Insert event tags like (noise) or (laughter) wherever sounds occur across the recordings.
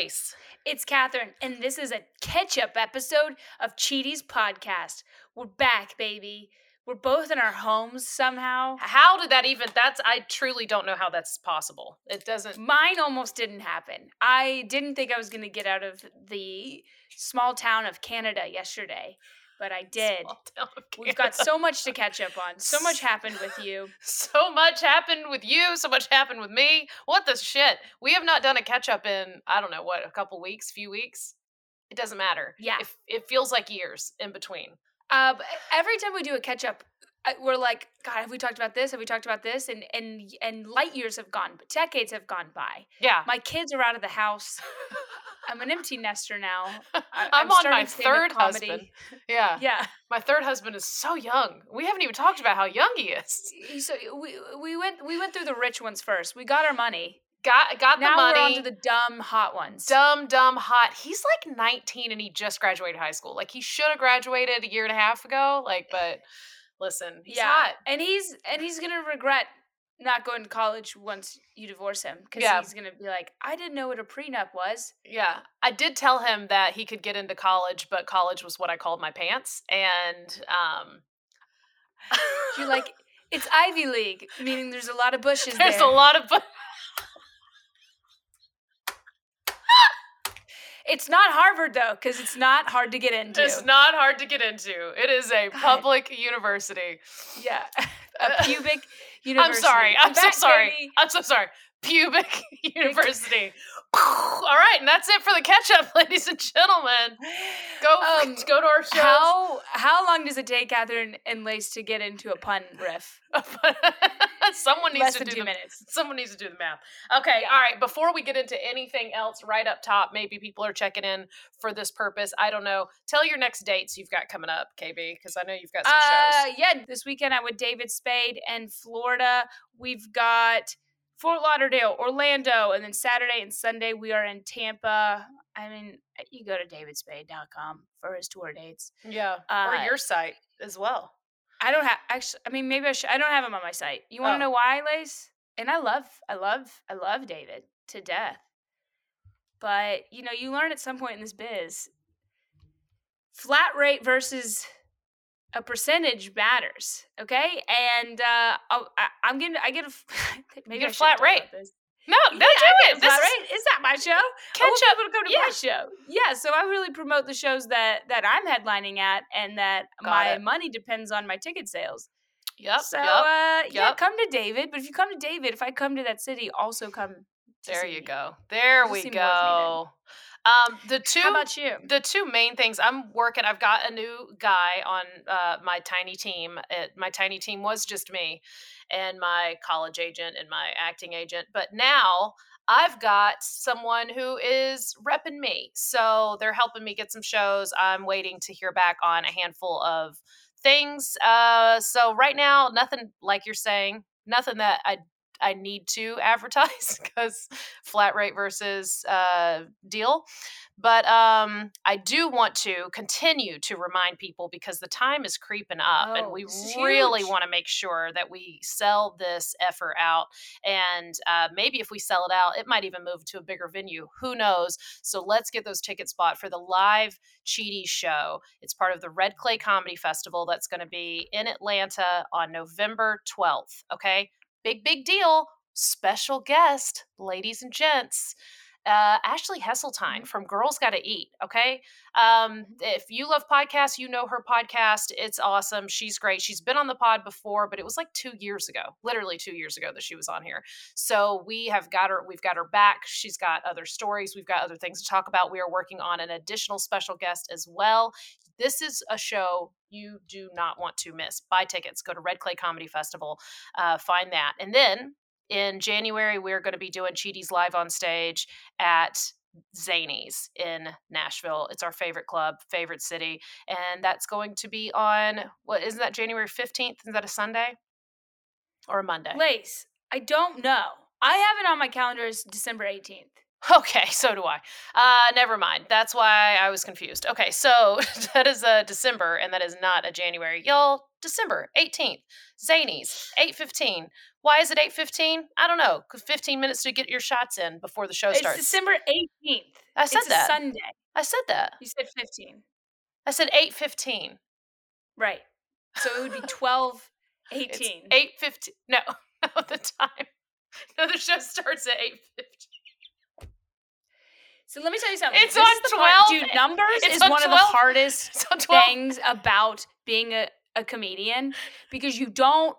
Well, it's Lace. It's Katherine, and this is a catch up episode of Cheaties Podcast. We're back, baby. We're both in our homes somehow. How did that even? That's I truly don't know how that's possible. It doesn't. Mine almost didn't happen. I didn't think I was going to get out of the small town of Canada yesterday, but I (laughs) did. Small (laughs) town of We've got so much to catch up on. So much (laughs) happened with you. so much happened with you. So much happened with me. What the shit? We have not done a catch up in I don't know what a couple weeks, few weeks. It doesn't matter. Yeah. It, it feels like years in between. Uh, every time we do a catch up, we're like, God, have we talked about this? Have we talked about this? And and and light years have gone, but decades have gone by. Yeah. My kids are out of the house. I'm an empty nester now. I- (laughs) I'm, on my third husband. Yeah. Yeah. My third husband is so young. We haven't even talked about how young he is. So we we went we went through the rich ones first. We got our money. Got got the money. now we're on to the dumb hot ones. dumb, dumb, hot. He's like 19 and he just graduated high school. Like he should have graduated a year and a half ago. Like, but listen, he's yeah, hot. and he's and he's gonna regret not going to college once you divorce him because Yeah. he's gonna be like, I didn't know what a prenup was. Yeah, I did tell him that he could get into college, but college was what I called my pants, and um, You're like, it's Ivy League, meaning there's a lot of (laughs) bushes there's there. a lot of. bu- It's not Harvard though, because it's not hard to get into. It's not hard to get into. It is a God. public university. Yeah, a (laughs) pubic university. I'm sorry. I'm so sorry. baby. I'm so sorry. Pubic (laughs) University. (laughs) All right, and that's it for the catch up, (laughs) ladies and gentlemen. Go Um, go to our show. How how long does it take Katherine and Lace to get into a pun riff? (laughs) Someone needs Less to do two the minutes. Someone needs to do the math. Okay, Yeah. all right. Before we get into anything else, right up top, maybe people are checking in for this purpose. I don't know. Tell your next dates you've got coming up, KB, because I know you've got some Uh, shows. yeah, this weekend I'm with David Spade and Florida. We've got Fort Lauderdale, Orlando, and then Saturday and Sunday we are in Tampa. I mean, uh, you go to davidspade.com for his tour dates. Yeah, uh, or your site as well. I don't have actually. I mean, maybe I should. I don't have him on my site. You want to Oh. know why, Lace? And I love, I love, I love David to death. But you know, you learn at some point in this biz, flat rate versus a percentage matters. Okay, and uh, I'll, I, I'm getting, I get a, (laughs) maybe get a flat rate. No, (laughs) no, Yeah, do it. This is rate. It's not my show. Catch up. people to come to yeah. my show. Yeah, so I really promote the shows that that I'm headlining at, and that Got my it. money depends on my ticket sales. Yep, So yep. uh, yeah, come to David. But if you come to David, if I come to that city, also come. to There you me. go. There You'll we go. Um, the two How about you? the two main things I'm working. I've got a new guy on uh, my tiny team. It, my tiny team was just me and my college agent and my acting agent, but now I've got someone who is repping me. So they're helping me get some shows. I'm waiting to hear back on a handful of things. Uh, so right now, nothing like you're saying. Nothing that I I need to advertise (laughs) because flat rate versus uh, deal. But um, I do want to continue to remind people because the time is creeping up, and Oh, we really want to make sure that we sell this effort out. And uh, maybe if we sell it out, it might even move to a bigger venue. Who knows? So let's get those tickets bought for the live Cheaty show. It's part of the Red Clay Comedy Festival that's going to be in Atlanta on November 12th. Okay big big deal special guest ladies and gents uh, ashley hesseltine from girls gotta eat okay? Um, if you love podcasts you know her podcast it's awesome she's great she's been on the pod before but it was like two years ago literally two years ago that she was on here. So we have got her we've got her back she's got other stories we've got other things to talk about we are working on an additional special guest as well this is a show you do not want to miss buy tickets go to red clay comedy festival uh, find that. And then in January, we're going to be doing Cheaties live on stage at Zanies in Nashville. It's our favorite club, favorite city. And that's going to be on, what, isn't that January 15th? Is that a Sunday or a Monday? Lace, I don't know. I have it on my calendar as December 18th. Okay, (laughs) so do I. Uh, never mind. That's why I was confused. Okay, so (laughs) that is a December, and that is not a January. Y'all, December 18th, Zanies, 8.15. Why is it 8:15? I don't know. 15 minutes to get your shots in before the show It's starts. December 18th. I said it's that. Sunday. I said that. You said 15. I said 8:15. Right. So it would be (laughs) 12 18. 8:15. No, no, the time. No, the show starts at 8:15. So let me tell you something. It's This on the part- 12. Dude, numbers It's is on one of the hardest 12. things about being a, a comedian because you don't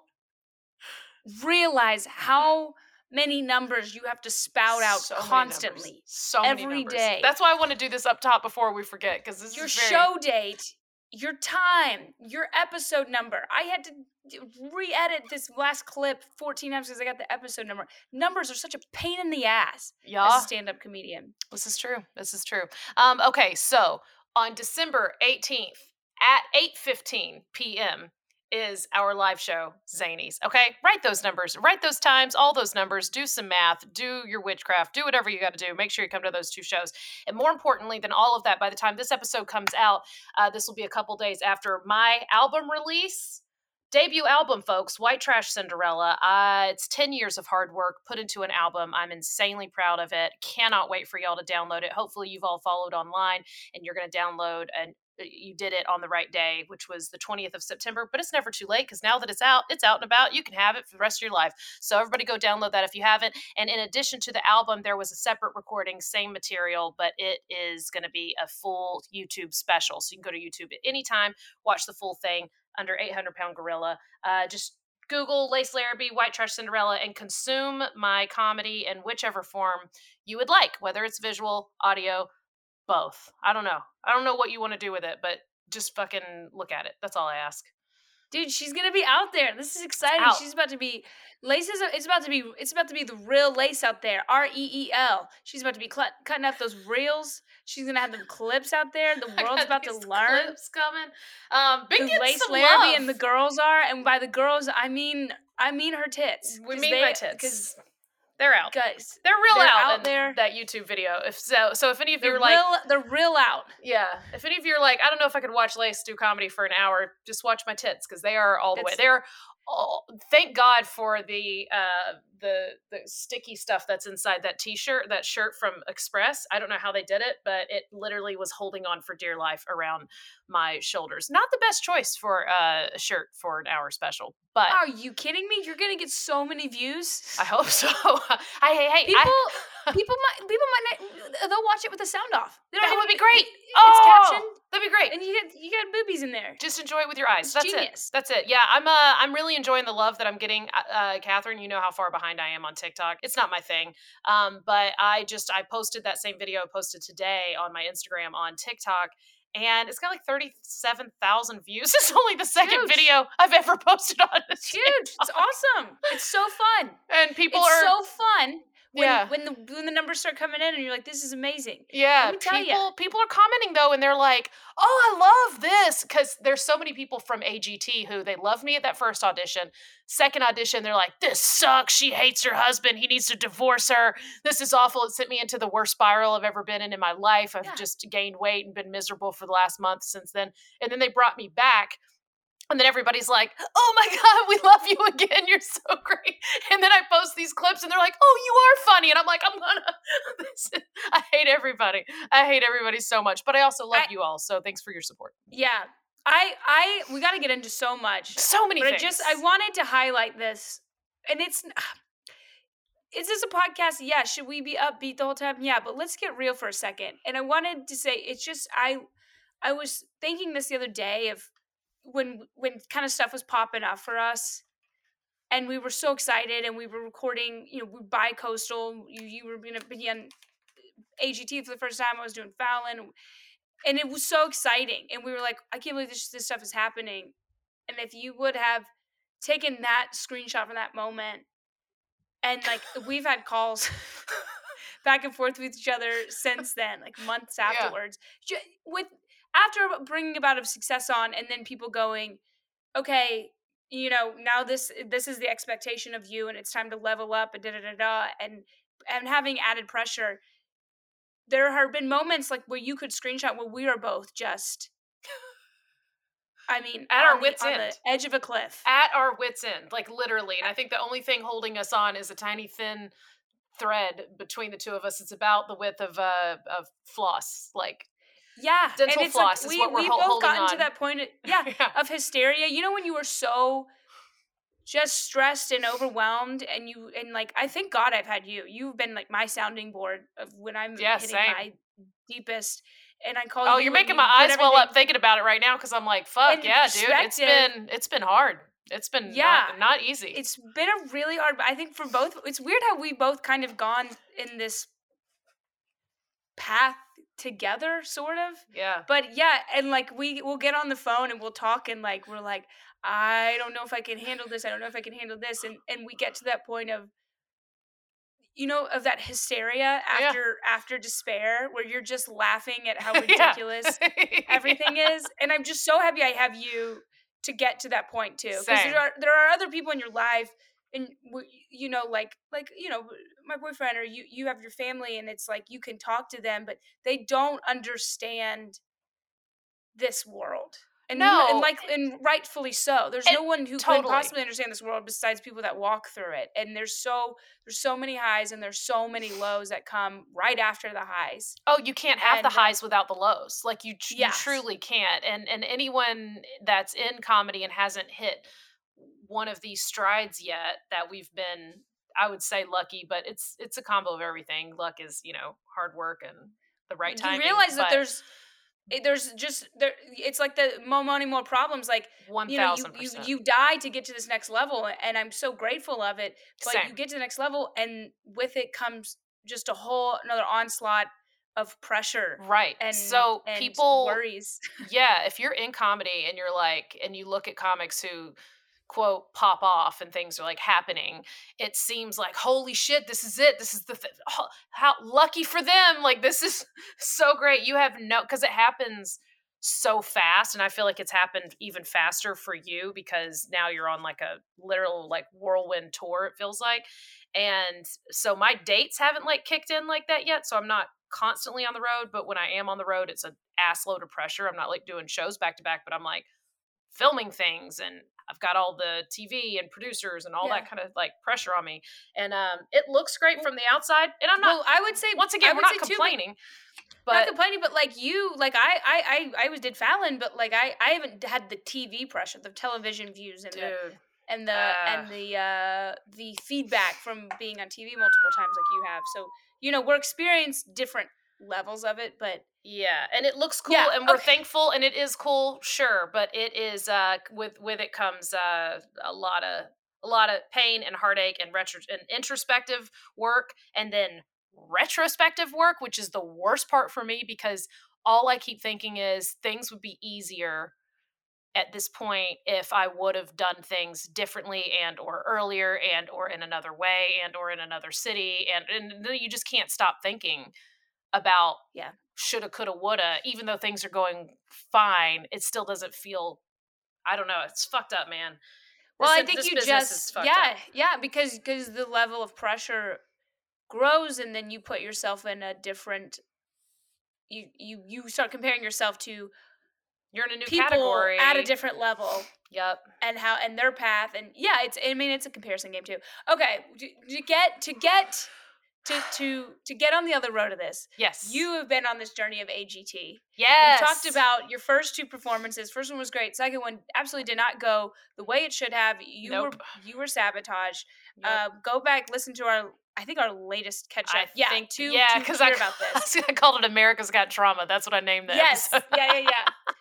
realize how many numbers you have to spout out So constantly. So numbers. day. That's why I want to do this up top before we forget because this Your is very, show date, your time, your episode number. I had to re-edit this last clip 14 times because I got the episode number. Numbers are such a pain in the ass Yeah, as a stand-up comedian. this is true. This is true. Um, okay, so on December 18th at 8:15 p.m. is our live show, Zanies. Okay, write those numbers, write those times, all those numbers. Do some math, do your witchcraft, do whatever you got to do. Make sure you come to those two shows. And more importantly than all of that, by the time this episode comes out, uh, this will be a couple days after my album release. Debut album, folks, White Trash Cinderella. Uh, it's 10 years of hard work put into an album. I'm insanely proud of it. Cannot wait for y'all to download it. Hopefully, you've all followed online and you're going to download uh, you did it on the right day, which was the 20th of September. But it's never too late because now that it's out, it's out and about. You can have it for the rest of your life. So, everybody go download that if you haven't. And in addition to the album, there was a separate recording, same material, but it is going to be a full YouTube special. So, you can go to YouTube at any time, watch the full thing under 800 pound gorilla. Uh, just Google Lace Larrabee, White Trash Cinderella, and consume my comedy in whichever form you would like, whether it's visual, audio, both. I don't know. I don't know what you want to do with it, but just fucking look at it. That's all I ask. Dude, she's gonna be out there. This is exciting. out. She's about to be Lace is it's about to be it's about to be the real Lace out there. R E E L. She's about to be clut cutting up those reels. She's gonna have them clips out there. The (laughs) world's about to learn clips coming. Um, who getting Lace some Larrabee and the girls are, and by the girls I mean I mean her tits. We mean they- my tits. They're out. guys, They're real They're out, out in there. that YouTube video. If so, so if any of you they're like. They're real out. Yeah. If any of you are like, I don't know if I could watch Lace do comedy for an hour, just watch my tits because they are all the way. They're all, thank God for the uh the the sticky stuff that's inside that t-shirt, that shirt from Express. I don't know how they did it, but it literally was holding on for dear life around my shoulders. Not the best choice for uh, a shirt for an hour special, but Are you kidding me? You're gonna get so many views. I hope so. I (laughs) hey hey People, I, people might, people might not. They'll watch it with the sound off. They don't that would be great. It's oh, captioned, That'd be great. and you get you got boobies in there. just enjoy it with your eyes. It's That's genius. it. That's it. Yeah, I'm uh I'm really enjoying the love that I'm getting. Uh, Uh, Katherine, you know how far behind I am on TikTok. It's not my thing. Um, but I just I posted that same video I posted today on my Instagram on TikTok. And it's got like 37,000 views. (laughs) It's only the second Huge. video I've ever (laughs) posted on this. It's huge. It's awesome. It's so fun. And people it's are so fun when Yeah. when the when the numbers start coming in and you're like, this is amazing. Yeah, Let me tell ya. people people are commenting though, and they're like, "Oh, I love this," because there's so many people from AGT who they love me at that first audition. Second audition, they're like, "This sucks. She hates her husband. He needs to divorce her. This is awful. It sent me into the worst spiral I've ever been in in my life. I've Yeah. just gained weight and been miserable for the last month since then." And then they brought me back. And then everybody's like, oh my God, we love you (laughs) again. You're so great. And then I post these clips and they're like, oh, you are funny. And I'm like, I'm gonna, (laughs) is- I hate everybody. I hate everybody so much. But I also love I- you all. So thanks for your support. Yeah. I I we got to get into so much. So many but things. I just I wanted to highlight this, and it's ah, is this a podcast? Yeah. Should we be upbeat the whole time? Yeah. But let's get real for a second. And I wanted to say it's just I I was thinking this the other day of when when kind of stuff was popping up for us. And we were so excited, and we were recording. You know, we bi coastal. You you were gonna be on AGT for the first time. I was doing Fallon, and it was so exciting. And we were like, I can't believe this this stuff is happening. And if you would have taken that screenshot from that moment, and like we've had calls (laughs) back and forth with each other since then, like months afterwards, ju- with after bringing about of success on, and then people going, okay, you know, now this this is the expectation of you, and it's time to level up, and da da da da, and and having added pressure. There have been moments like where you could screenshot where we are both just. I mean, At our the- wits' on end. the edge of a cliff. At our wits' end, like literally. And I think the only thing holding us on is a tiny thin thread between the two of us. It's about the width of uh of floss. Like yeah, dental and it's floss is like we what we're we hol- both gotten to that point. (laughs) Yeah, of hysteria. You know when you were so just stressed and overwhelmed and you and like I thank God I've had you. You've been like my sounding board of when I'm Yeah, hitting same. my deepest and I call you. Oh, you you're making you my eyes well up thinking about it right now because I'm like, fuck And yeah, dude. it's been it's been hard. It's been not- Yeah. not, easy. It's been a really hard I think for both it's weird how we both kind of gone in this path together sort of. yeah. But yeah, and like we we'll get on the phone and we'll talk and like we're like, I don't know if I can handle this. I don't know if I can handle this. And and we get to that point of you know, of that hysteria oh, Yeah. after after despair where you're just laughing at how (laughs) ridiculous (laughs) everything is. And I'm just so happy I have you to get to that point too. Because there are there are other people in your life and you know like like you know my boyfriend or you you have your family and it's like you can talk to them but they don't understand this world and No, and like and rightfully so there's and no one who totally. could possibly understand this world besides people that walk through it and there's so there's so many highs and there's so many lows that come right after the highs Oh, you can't have And, the highs without the lows. Like you, tr- Yes. you truly can't. And and anyone that's in comedy and hasn't hit one of these strides yet, that we've been, I would say, lucky. But it's it's a combo of everything. Luck is you know hard work and the right time. you realize that there's eh, there's just there it's like the more money more problems like you know you, you you die to get to this next level and i'm so grateful of it but you get to the next level and with it comes just a whole another onslaught of pressure Right. and so and people worries yeah, if you're in comedy and you're like, and you look at comics who quote pop off and things are like happening, it seems like holy shit, this is it. This is the th- ho- how lucky for them. Like this is (laughs) so great. You have no because it happens so fast, and I feel like it's happened even faster for you because now you're on like a literal like whirlwind tour. It feels like, and so my dates haven't like kicked in like that yet. So I'm not constantly on the road, but when I am on the road, it's an ass load of pressure. I'm not like doing shows back to back, but I'm like filming things and I've got all the TV and producers and all Yeah. that kind of like pressure on me. And um it looks great from the outside. And I'm not well i would say once I again, we're not say too, but- complaining. not But complaining but like you like I, I i i was did fallon but like i i haven't had the tv pressure the television views and the and the Ah. and the uh the feedback from being on TV multiple times like you have. So, you know, we're experienced different levels of it, but yeah, and it looks cool Yeah, and we're okay. thankful and it is cool, sure, but it is uh with with it comes uh a lot of a lot of pain and heartache and retro and introspective work and then retrospective work, which is the worst part for me because all I keep thinking is things would be easier at this point if I would have done things differently and or earlier and or in another way and or in another city and and you just can't stop thinking about Yeah. shoulda coulda woulda even though things are going fine it still doesn't feel I don't know it's fucked up man well, This I think you just yeah, up. yeah, because because the level of pressure grows and then you put yourself in a different you you you start comparing yourself to you're in a new people category at a different level yep and how and their path and yeah it's i mean it's a comparison game too okay to, to get to get to to to get on the other road of this yes. you have been on this journey of agt yes we talked about your first two performances. First one was great. Second one absolutely did not go the way it should have. You Nope. were you were sabotaged. Uh go back listen to our i think our latest catch up. I yeah think to yeah because I, about (laughs) this. I called it America's Got Trauma. That's what I named the yes. episode. yeah yeah yeah (laughs)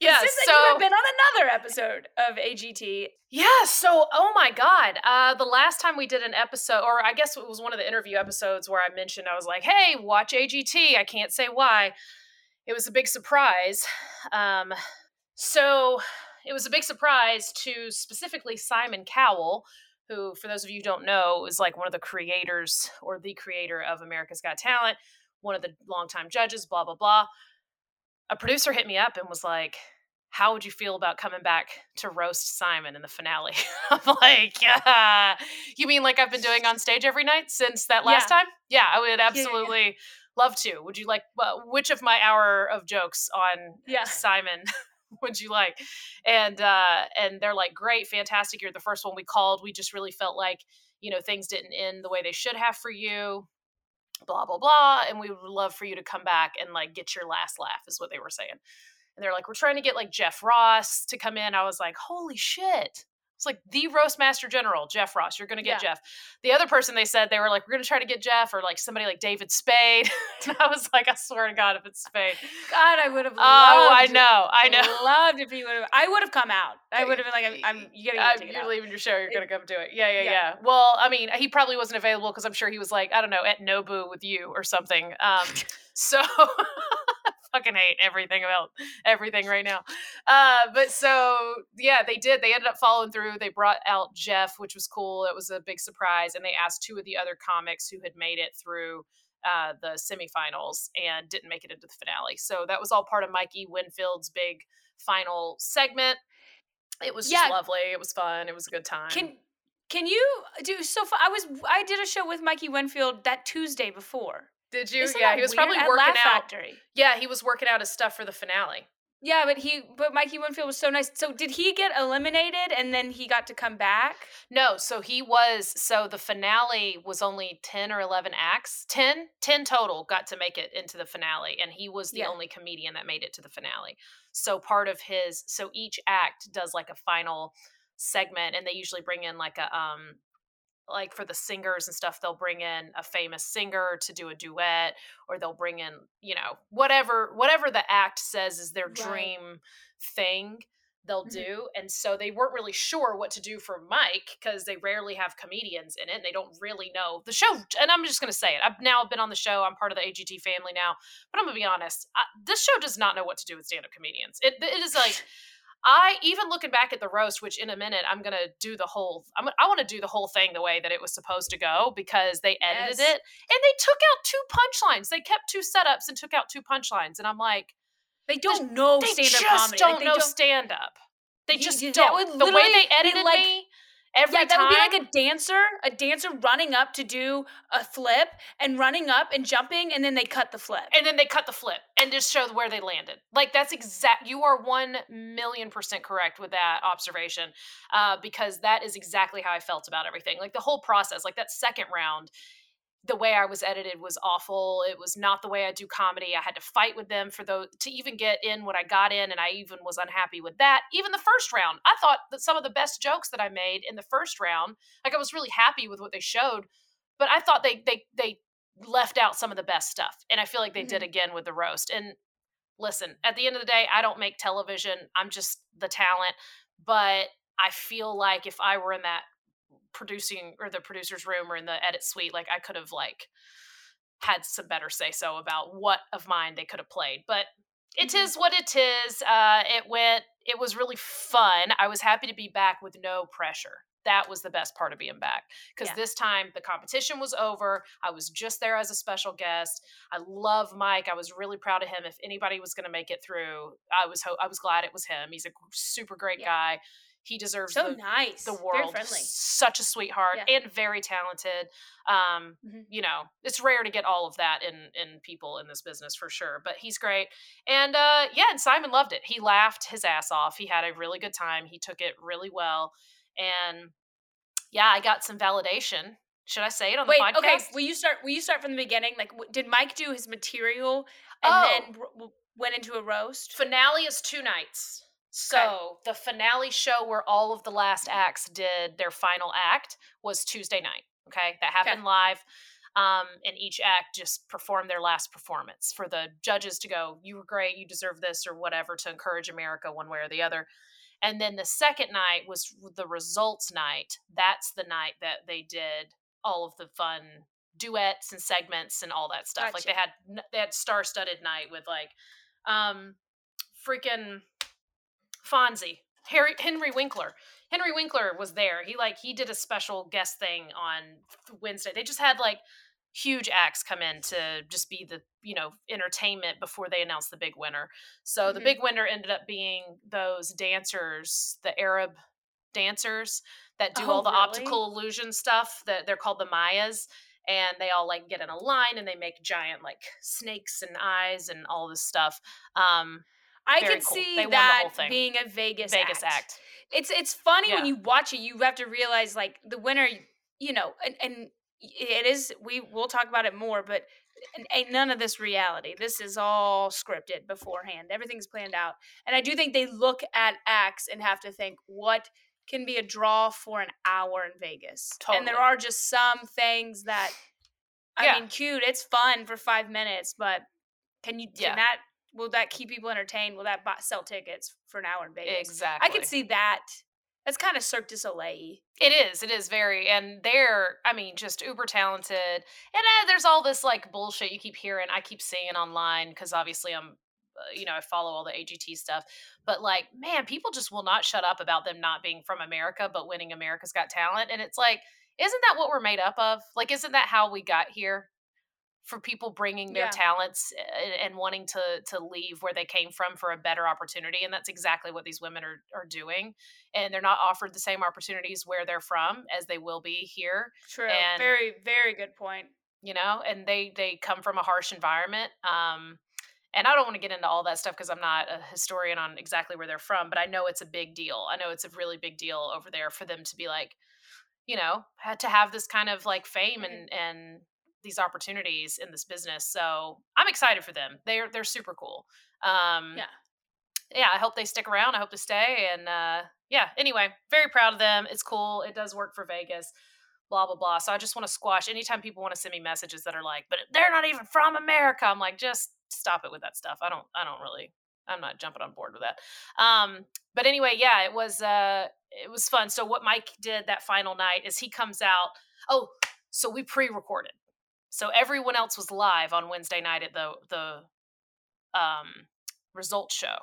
yeah so you have been on another episode of agt Yeah, so oh my god. Uh the last time we did an episode or I guess it was one of the interview episodes where I mentioned I was like, "Hey, watch AGT." I can't say why. It was a big surprise. Um so it was a big surprise to specifically Simon Cowell, who for those of you who don't know is like one of the creators or the creator of America's Got Talent, one of the longtime judges, blah blah blah. A producer hit me up and was like, how would you feel about coming back to roast Simon in the finale? (laughs) I'm like, yeah. You mean like I've been doing on stage every night since that last time? Yeah, I would yeah, yeah. absolutely love to. Would you like, well, which of my hour of jokes on yeah Simon (laughs) would you like? And uh, and they're like, great, fantastic. You're the first one we called. We just really felt like you know things didn't end the way they should have for you. Blah blah blah. And we would love for you to come back and like get your last laugh, is what they were saying. And they're like, we're trying to get like Jeff Ross to come in. I was like, holy shit. It's like the roast master general, Jeff Ross. You're going to get yeah. Jeff. The other person they said they were like, we're going to try to get Jeff or like somebody like David Spade. (laughs) and I was like, I swear to God, if it's Spade. God, I would have. Oh, I know, I know. (laughs) Loved if he would have. I would have come out. I would have been like, I'm. I'm you gotta You're leaving your show. You're going to come do it. Yeah, yeah, yeah, yeah. Well, I mean, he probably wasn't available because I'm sure he was like, I don't know, at Nobu with you or something. Um, so (laughs) fucking hate everything about everything right now. Uh, but so yeah, they did. They ended up following through. They brought out Jeff, which was cool. It was a big surprise, and they asked two of the other comics who had made it through uh, the semifinals and didn't make it into the finale. So that was all part of Mikey Winfield's big final segment. It was just yeah. lovely. It was fun. It was a good time. Can can you do so? I was I did a show with Mikey Winfield that Tuesday before. Did you? Isn't yeah, he was probably At working Laugh out. Factory. Yeah, he was working out his stuff for the finale. Yeah, but he but Mikey Winfield was so nice. So did he get eliminated and then he got to come back? No, so he was so the finale was only 10 or 11 acts. 10 10 total got to make it into the finale and he was the yeah. only comedian that made it to the finale. So part of his so each act does like a final segment and they usually bring in like a um like for the singers and stuff they'll bring in a famous singer to do a duet or they'll bring in you know whatever whatever the act says is their dream right. thing they'll mm-hmm. do and so they weren't really sure what to do for mike because they rarely have comedians in it and they don't really know the show and i'm just going to say it i've now been on the show i'm part of the agt family now but i'm going to be honest I, this show does not know what to do with stand-up comedians it, it is like (laughs) I even looking back at the roast, which in a minute I'm gonna do the whole. I'm, I want to do the whole thing the way that it was supposed to go because they edited yes. it and they took out two punchlines. They kept two setups and took out two punchlines, and I'm like, they don't know stand up comedy. Don't like, know stand up. They just you, don't. The way they edited like, me Every yeah, that time, would be like a dancer, a dancer running up to do a flip and running up and jumping, and then they cut the flip. And then they cut the flip and just show where they landed. Like that's exact. You are one million percent correct with that observation, uh, because that is exactly how I felt about everything. Like the whole process, like that second round the way I was edited was awful. It was not the way I do comedy. I had to fight with them for those to even get in what I got in, and I even was unhappy with that. Even the first round, I thought that some of the best jokes that I made in the first round, like I was really happy with what they showed, but I thought they they they left out some of the best stuff, and I feel like they mm-hmm. did again with the roast. And listen, at the end of the day, I don't make television. I'm just the talent, but I feel like if I were in that producing or the producer's room or in the edit suite like i could have like had some better say so about what of mine they could have played but it mm-hmm. what it is uh it went it was really fun i was happy to be back with no pressure that was the best part of being back because yeah. this time the competition was over i was just there as a special guest i love mike i was really proud of him if anybody was going to make it through i was ho- i was glad it was him he's a super great yeah. guy he deserves so the, nice, the world. Such a sweetheart yeah. and very talented. Um, mm-hmm. you know, it's rare to get all of that in in people in this business for sure. But he's great, and uh, yeah, and Simon loved it. He laughed his ass off. He had a really good time. He took it really well, and yeah, I got some validation. Should I say it on Wait, the podcast? Okay, will you start? Will you start from the beginning? Like, w- did Mike do his material and oh. then w- went into a roast? Finale is two nights. So okay. the finale show where all of the last acts did their final act was Tuesday night. Okay, that happened okay. live. Um, and each act just performed their last performance for the judges to go, "You were great, you deserve this," or whatever to encourage America one way or the other. And then the second night was the results night. That's the night that they did all of the fun duets and segments and all that stuff. Gotcha. Like they had they had star-studded night with like um freaking Fonzie, Harry, Henry Winkler. Henry Winkler was there. He like he did a special guest thing on Wednesday. They just had like huge acts come in to just be the you know entertainment before they announced the big winner. So mm-hmm. the big winner ended up being those dancers, the Arab dancers that do oh, all the really? optical illusion stuff. That they're called the Mayyas, and they all like get in a line and they make giant like snakes and eyes and all this stuff. Um, I Very could cool. see that being a Vegas Vegas act. act. It's it's funny when you watch it. You have to realize like the winner. You know, and, and it is. We we'll talk about it more, but ain't none of this reality. This is all scripted beforehand. Everything's planned out, and I do think they look at acts and have to think what can be a draw for an hour in Vegas. And there are just some things that. I Yeah. mean, cute. It's fun for five minutes, but can you? Can that? Will that keep people entertained? Will that buy, sell tickets for an hour in Vegas? Exactly. I could see that. That's kind of Cirque du Soleil. It is. It is very, and they're, I mean, just uber talented. And uh, there's all this like bullshit you keep hearing. I keep seeing online because obviously I'm, uh, you know, I follow all the AGT stuff. But like, man, people just will not shut up about them not being from America, but winning America's Got Talent. And it's like, isn't that what we're made up of? Like, isn't that how we got here? For people bringing their Yeah. talents and, and wanting to to leave where they came from for a better opportunity, and that's exactly what these women are are doing and they're not offered the same opportunities where they're from as they will be here True. And- very, very good point. you know and they they come from a harsh environment um and i don't want to get into all that stuff because i'm not a historian on exactly where they're from but i know it's a big deal i know it's a really big deal over there for them to be like you know had to have this kind of like fame Mhm. and and these opportunities in this business so i'm excited for them they're they're super cool um Yeah. yeah, I hope they stick around. I hope they stay. And uh, yeah, anyway, very proud of them. It's cool. It does work for Vegas. Blah blah blah. So I just want to squash anytime people want to send me messages that are like, "But they're not even from America." I'm like, just stop it with that stuff. I don't. I don't really. I'm not jumping on board with that. Um, but anyway, yeah, it was. Uh, it was fun. So what Mike did that final night is he comes out. Oh, so we pre-recorded. So everyone else was live on Wednesday night at the the um, results show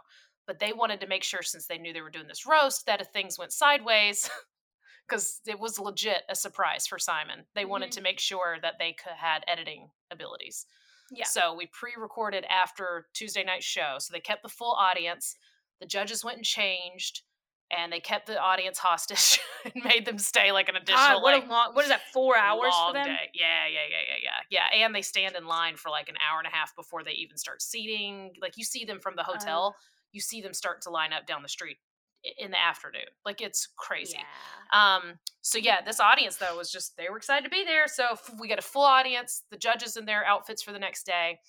but they wanted to make sure since they knew they were doing this roast that if things went sideways (laughs) because it was legit a surprise for simon they wanted Mhm. to make sure that they could, had editing abilities Yeah. so we pre-recorded after tuesday night show so they kept the full audience the judges went and changed and they kept the audience hostage (laughs) and made them stay like an additional God, what like, a long. What is that? Four hours long for them. day. Yeah, yeah, yeah, yeah, yeah, yeah. And they stand in line for like an hour and a half before they even start seating. Like you see them from the hotel, you see them start to line up down the street in the afternoon. Like it's crazy. Yeah. Um. So yeah, this audience though was just they were excited to be there. So we get a full audience. The judges in their outfits for the next day.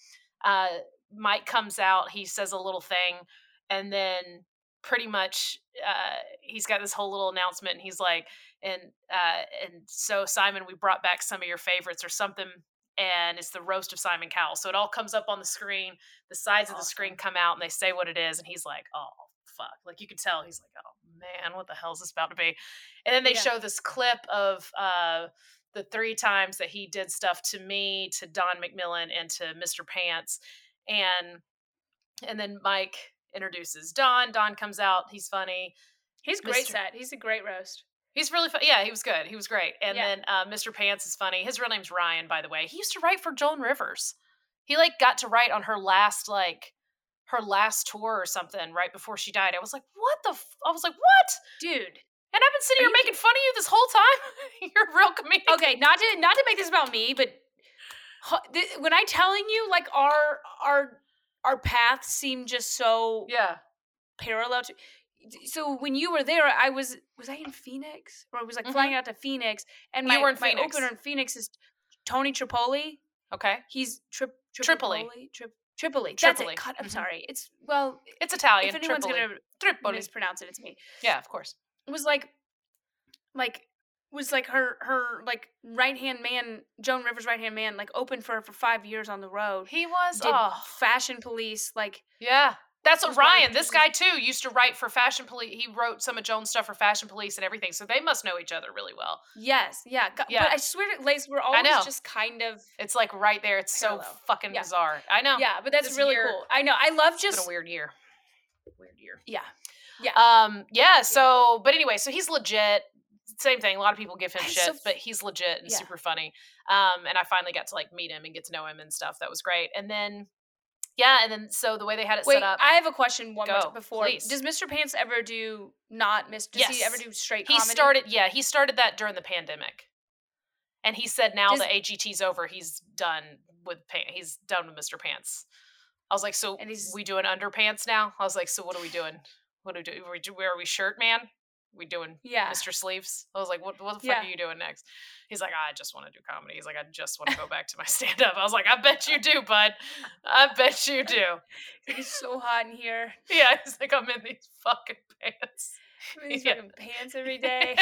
Uh, Mike comes out. He says a little thing, and then pretty much uh, he's got this whole little announcement. And he's like, and uh, and so Simon, we brought back some of your favorites or something. And it's the roast of Simon Cowell. So it all comes up on the screen. The sides of the screen come out, and they say what it is. And he's like, "Oh fuck!" Like you can tell, he's like, "Oh man, what the hell is this about to be?" And then they Yeah. show this clip of uh, the three times that he did stuff to me, to Don McMillan, and to Mr. Pants, and and then Mike introduces Don. Don comes out. He's funny. He's great Mr. set. He's a great roast. He's really fun. Yeah, he was good. He was great. And Yeah. then uh, Mr. Pants is funny. His real name's Ryan, by the way. He used to write for Joan Rivers. He like got to write on her last like her last tour or something right before she died. I was like, what the? F-? I was like, what? Dude. And I've been sitting Are here making fun of you this whole time. (laughs) You're a real comedian. Okay, not to not to make this about me, but when I telling you like our our our paths seem just so Yeah. parallel to so when you were there i was was i in phoenix or i was like flying out to phoenix and Mm-hmm. You my, were in my Phoenix. opener in phoenix is tony tripoli Okay. he's trip Tripoli. Tripoli. Trip, Tripoli. That's Tripoli. it. God, I'm Mhm. sorry. It's well. It's Italian. if anyone's Tripoli. gonna Tripoli. mispronounce it, it's me. yeah, of course. It was like, like, was like her her like right hand man, Joan Rivers' right hand man, like opened for her for five years on the road. He was. Did Oh, fashion police like yeah. That's what was one of the Ryan, this guy too, used to write for Fashion Police. He wrote some of Joan's stuff for Fashion Police and everything. So they must know each other really well. yes, yeah, Yeah. But I swear, to Lace, we're always just kind of It's like right there. It's so fucking Yeah. bizarre. I know. yeah. But that's This really year- cool. I know. I love It's been just a weird year. Weird year. Yeah. Yeah. Um, yeah, so but anyway, so he's legit. Same thing. A lot of people give him shit, so but he's legit and Yeah. super funny. Um, and I finally got to like meet him and get to know him and stuff. That was great. And then yeah, and then so the way they had it Wait, set up, I have a question. One Go, before. please. Does Mr. Pants ever do not miss? Does he ever do straight he started yeah, he started that during the pandemic. And he said now Does- the AGT's over, he's done with pants. he's done with Mr. Pants. I was like, so And he's- we doing underpants now? I was like, so what are we doing? What are we doing? Are we, are we shirt man? We doing Yeah. Mr. Sleeves? I was like, what, what the fuck Yeah. are you doing next? He's like, I just want to do comedy. He's like, I just want to go (laughs) back to my (laughs) stand up. I was like, I bet you do, bud. I bet you do. (laughs) It's so hot in here. Yeah, he's like, I'm in these fucking pants. I'm in these Yeah. fucking pants every day.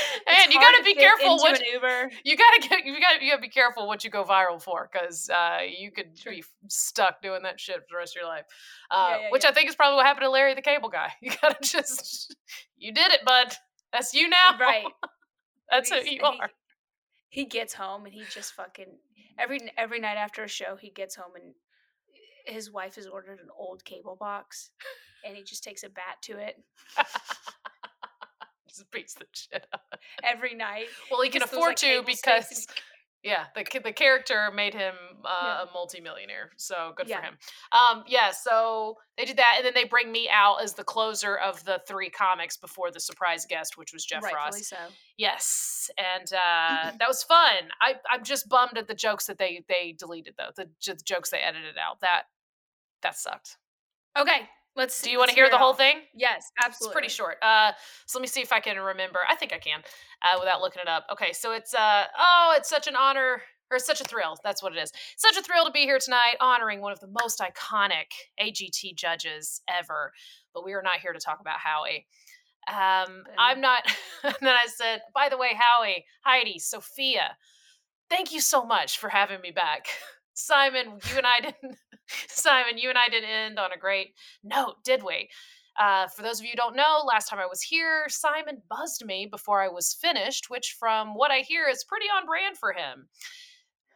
(laughs) and you gotta to be careful what Uber. (laughs) you gotta get you gotta you gotta be careful what you go viral for because uh, you could Sure. be stuck doing that shit for the rest of your life. Uh, Yeah, yeah, which yeah. I think is probably what happened to Larry the Cable Guy. (laughs) You gotta just you did it, bud. That's you now. Right. That's who you and he- are. He gets home and he just fucking every every night after a show he gets home and his wife has ordered an old cable box and he just takes a bat to it beats the shit up. (laughs) every night. Well, he can afford like, to because yeah, the the character made him uh, Yeah. a multimillionaire. So good Yeah. for him. Um, yeah, so they did that, and then they bring me out as the closer of the three comics before the surprise guest, which was Jeff rightfully Ross. so. Yes, and uh, (laughs) that was fun. I I'm just bummed at the jokes that they they deleted though. The, the jokes they edited out that that sucked. Okay, let's. Do you want to hear the whole all. thing? Yes, absolutely. It's pretty short. Uh, so let me see if I can remember. I think I can, uh, without looking it up. Okay, so it's uh oh, it's such an honor or such a thrill. That's what it is. Such a thrill to be here tonight, honoring one of the most iconic AGT judges ever. But we are not here to talk about Howie. Um, I'm not. (laughs) and then I said, by the way, Howie, Heidi, Sofía, thank you so much for having me back. (laughs) Simon, you and I didn't. (laughs) Simon, you and I didn't end on a great note, did we? Uh, for those of you who don't know, last time I was here, Simon buzzed me before I was finished, which, from what I hear, is pretty on brand for him.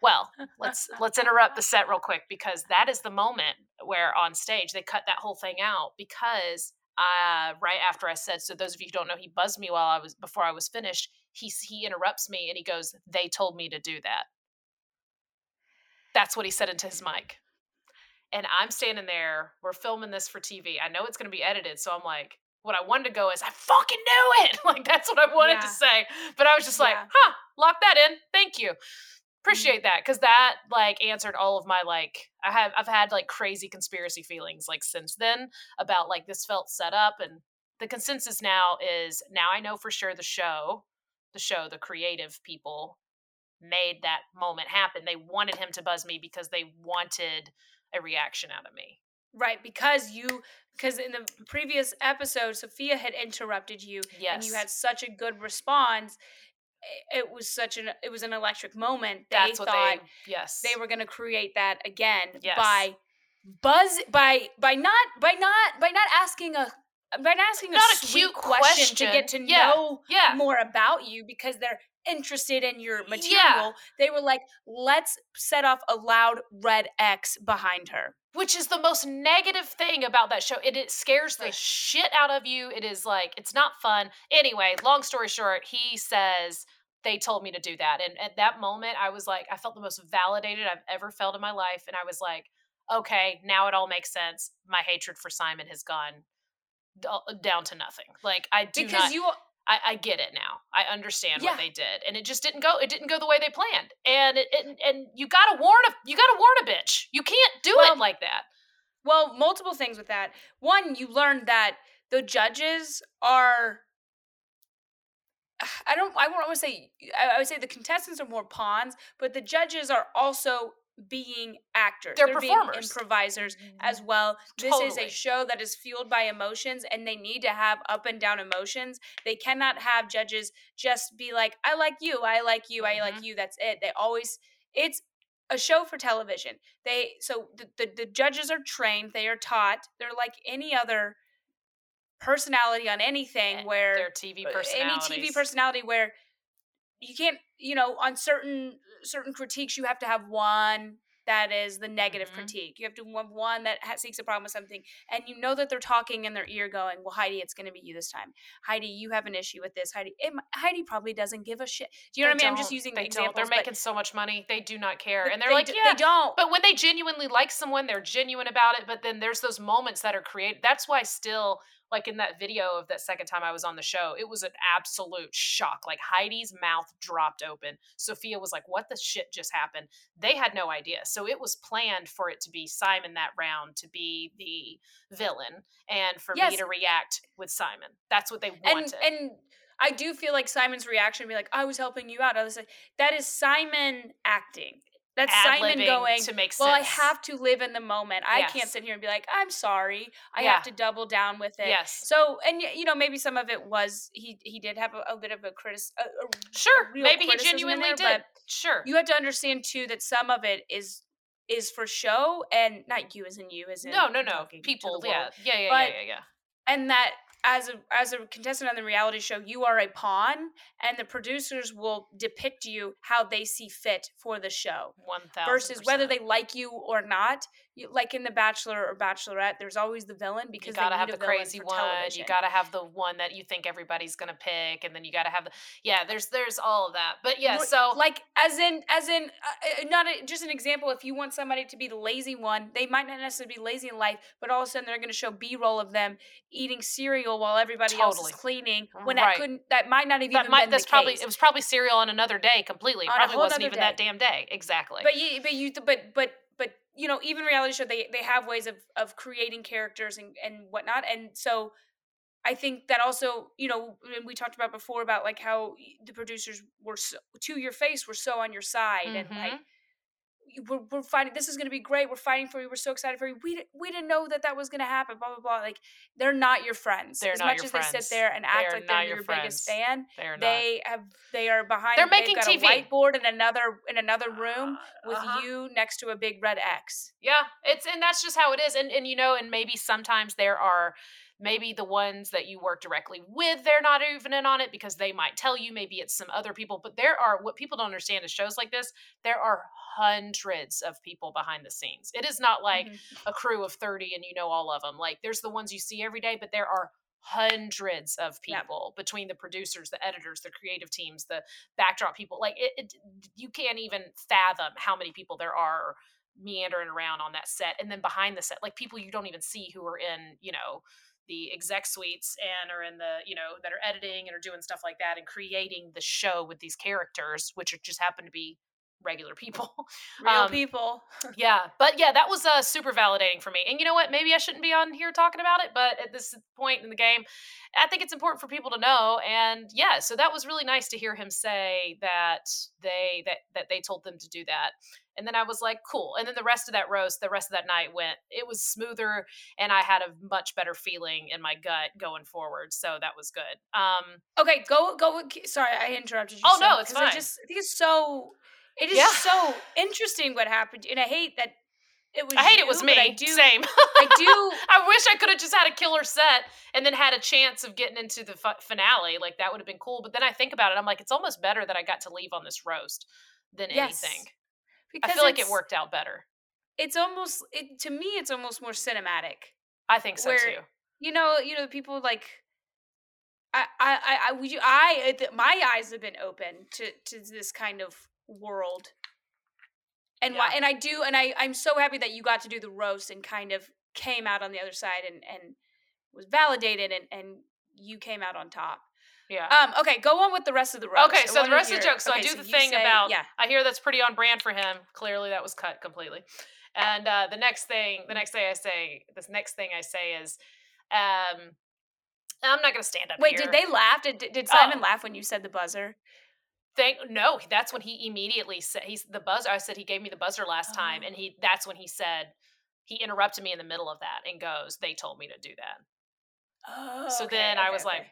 Well, let's (laughs) let's interrupt the set real quick because that is the moment where on stage they cut that whole thing out because uh, right after I said, so those of you who don't know, he buzzed me while I was before I was finished. He he interrupts me and he goes, "They told me to do that." That's what he said into his mic. And I'm standing there. We're filming this for TV. I know it's going to be edited, so I'm like, what I wanted to go is, I fucking knew it. (laughs) Like that's what I wanted to say. But I was just like, Yeah. huh, lock that in. Thank you. Mm-hmm. Appreciate that because that like answered all of my like I have I've had like crazy conspiracy feelings like since then about like this felt set up and the consensus now is now I know for sure the show the show the creative people made that moment happen. They wanted him to buzz me because they wanted a reaction out of me. Right, because you because in the previous episode, Sofía had interrupted you, Yes. and you had such a good response. It was such an it was an electric moment. They That's what thought they yes. they were going to create that again Yes. by buzz by by not by not by not asking a by not asking Not a, a sweet cute question, to get to. Yeah. know yeah. more about you because they're interested in your material. They were like, let's set off a loud red X behind her. which is the most negative thing about that show. It, it scares the Right. shit out of you. It is like it's not fun. Anyway, long story short, he says they told me to do that, and at that moment, I was like, I felt the most validated I've ever felt in my life, and I was like, okay, now it all makes sense. My hatred for Simon has gone uh, down to nothing. Like I do Because not. you I, I get it now. I understand Yeah. what they did, and it just didn't go. It didn't go the way they planned, and it, it and you gotta warn a you gotta warn a bitch. You can't do Well, it like that. Well, multiple things with that. One, you learned that the judges are. (sighs) I don't. I want to say. I would say the contestants are more pawns, but the judges are also being actors. They're being performers. improvisers as well. This is a show that is fueled by emotions, and they need to have up and down emotions. They cannot have judges just be like, "I like you, I like you, I like Mhm. you." That's it. They always. It's a show for television. They so the, the the judges are trained. They are taught. They're like any other personality on anything Eh, where Their TV personality any. TV personality where you can't, you know, on certain certain critiques, you have to have one that is the negative Mhm. critique. You have to have one that ha- seeks a problem with something, and you know that they're talking in their ear, going, "Well, Heidi, it's going to be you this time. Heidi, you have an issue with this. Heidi, it, Heidi probably doesn't give a shit. Do you know They what I mean? I'm just using They examples. don't. They're making so much money. They do not care, and they're they like, yeah. they don't. But when they genuinely like someone, they're genuine about it. But then there's those moments that are created. That's why still, like in that video of that second time I was on the show, it was an absolute shock. Like Heidi's mouth dropped open. Sofía was like, "What the shit just happened?" They had no idea. So it was planned for it to be Simon that round to be the villain and for yes. me to react with Simon. That's what they wanted. And, and I do feel like Simon's reaction would be like, I was helping you out. I was like, that is Simon acting. That's Simon going to make sense. Well, I have to live in the moment. I yes. can't sit here and be like, I'm sorry. I yeah. have to double down with it. Yes. So, and you know, maybe some of it was he he did have a, a bit of a criticism. Sure. maybe he genuinely there, did. Sure. You have to understand too that some of it is is for show and not you as in you as in no no no people yeah yeah yeah, but, yeah yeah yeah and that as a as a contestant on the reality show, you are a pawn, and the producers will depict you how they see fit for the show. One thousand versus whether they like you or not. You, like in The Bachelor or Bachelorette, there's always the villain because you gotta have the crazy one. Television. You gotta have the one that you think everybody's gonna pick, and then you gotta have the yeah. There's there's all of that, but yeah. So like as in as in uh, uh, not a, just an example. If you want somebody to be the lazy one, they might not necessarily be lazy in life, but all of a sudden they're gonna show B roll of them eating cereal while everybody totally. else is cleaning when right. that couldn't that might not even that might, that's probably case. it was probably cereal on another day completely. On probably wasn't even day. that damn day. Exactly. But you but you but but you know, even reality show they they have ways of of creating characters and and whatnot. And so I think that also, you know, we talked about before about like how the producers were so, to your face were so on your side mm-hmm. and like mm-hmm we're, we're fighting this is going to be great we're fighting for you we're so excited for you we, we didn't know that that was going to happen blah blah blah like they're not your friends they're as much as friends. they sit there and act like they're your, your biggest fan they're they have they are behind they're making TV. a whiteboard in another in another room uh, with uh-huh. you next to a big red X yeah it's and that's just how it is and and you know and maybe sometimes there are maybe the ones that you work directly with they're not even in on it because they might tell you maybe it's some other people but there are what people don't understand is shows like this there are hundreds of people behind the scenes. It is not like mm-hmm. a crew of 30 and you know all of them like there's the ones you see every day but there are hundreds of people between the producers the editors the creative teams the backdrop people. Like it, it, you can't even fathom how many people there are meandering around on that set and then behind the set like people you don't even see who are in you know the exec suites and are in the you know that are editing and are doing stuff like that and creating the show with these characters which just happen to be regular people. (laughs) Real um, people. (laughs) yeah but yeah that was uh, super validating for me. And you know what? Maybe i shouldn't be on here talking about it but at this point in the game i think it's important for people to know. And yeah so that was really nice to hear him say that they that that they told them to do that and then I was like, cool. And then the rest of that roast, the rest of that night went, it was smoother and I had a much better feeling in my gut going forward. So that was good. Um, okay, go, go. Sorry, I interrupted you. Oh, so, no, it's fine. I just I think it's so, it is yeah. so interesting what happened. And I hate that it was I hate you, it was me. I do, Same. I do. (laughs) I wish I could have just had a killer set and then had a chance of getting into the finale. Like that would have been cool. But then I think about it, I'm like, it's almost better that I got to leave on this roast than yes. anything. Because I feel like it worked out better. It's almost it to me. It's almost more cinematic. I think so where, too. You know, you know, people like. I, I, I, I, would you, I, my eyes have been open to, to this kind of world, and yeah. why, and I do, and I, I'm so happy that you got to do the roast and kind of came out on the other side and, and was validated, and, and you came out on top. Yeah. Um. Okay. Go on with the rest of the roast. Okay. So the rest of the joke. So okay, I do so the thing say, about. Yeah. I hear that's pretty on brand for him. Clearly, that was cut completely. And uh, the next thing, the next thing I say, this next thing I say is, um, I'm not gonna stand up. Wait, here. did they laugh? Did did Simon oh. laugh when you said the buzzer? Thank no, that's when he immediately said he's the buzzer. I said he gave me the buzzer last oh. time, and he that's when he said he interrupted me in the middle of that and goes, "They told me to do that." Oh, so okay, then okay, I was okay. like,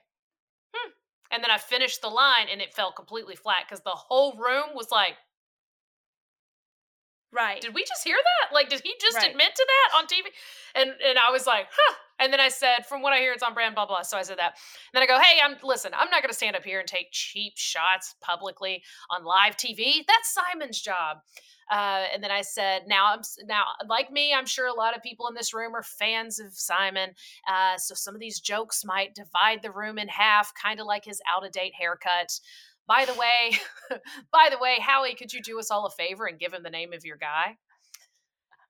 hmm, and then I finished the line and it fell completely flat because the whole room was like, Right. Did we just hear that? Like, did he just right. admit to that on TV? And and I was like, huh. And then I said, from what I hear, it's on brand, blah blah. So I said that. And then I go, hey, I'm listen. I'm not going to stand up here and take cheap shots publicly on live TV. That's Simon's job. Uh, and then I said, now I'm now like me, I'm sure a lot of people in this room are fans of Simon. Uh, so some of these jokes might divide the room in half, kind of like his out of date haircut. By the way, (laughs) by the way, Howie, could you do us all a favor and give him the name of your guy?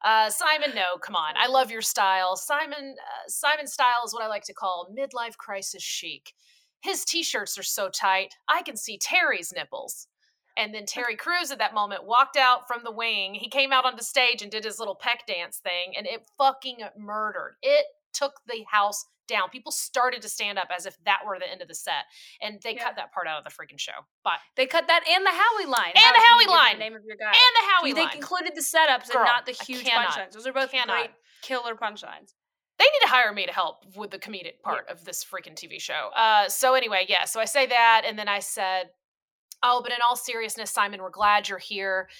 Uh, Simon, no, come on. I love your style. Simon, uh, Simon style is what I like to call midlife crisis chic. His t-shirts are so tight, I can see Terry's nipples. And then (laughs) Terry Crews at that moment walked out from the wing. He came out onto stage and did his little pec dance thing, and it fucking murdered. It took the house down. People started to stand up as if that were the end of the set, and they Yeah. cut that part out of the freaking show. But They cut that and the Howie line. And How the Howie line. name of your guy. and the Howie they line. They included the setups Girl, and not the huge punchlines. Those are both Cannot. great killer punchlines. they need to hire me to help with the comedic part of this freaking TV show. Uh, so anyway, yeah. So I say that, and then I said, "Oh, but in all seriousness, Simon, we're glad you're here."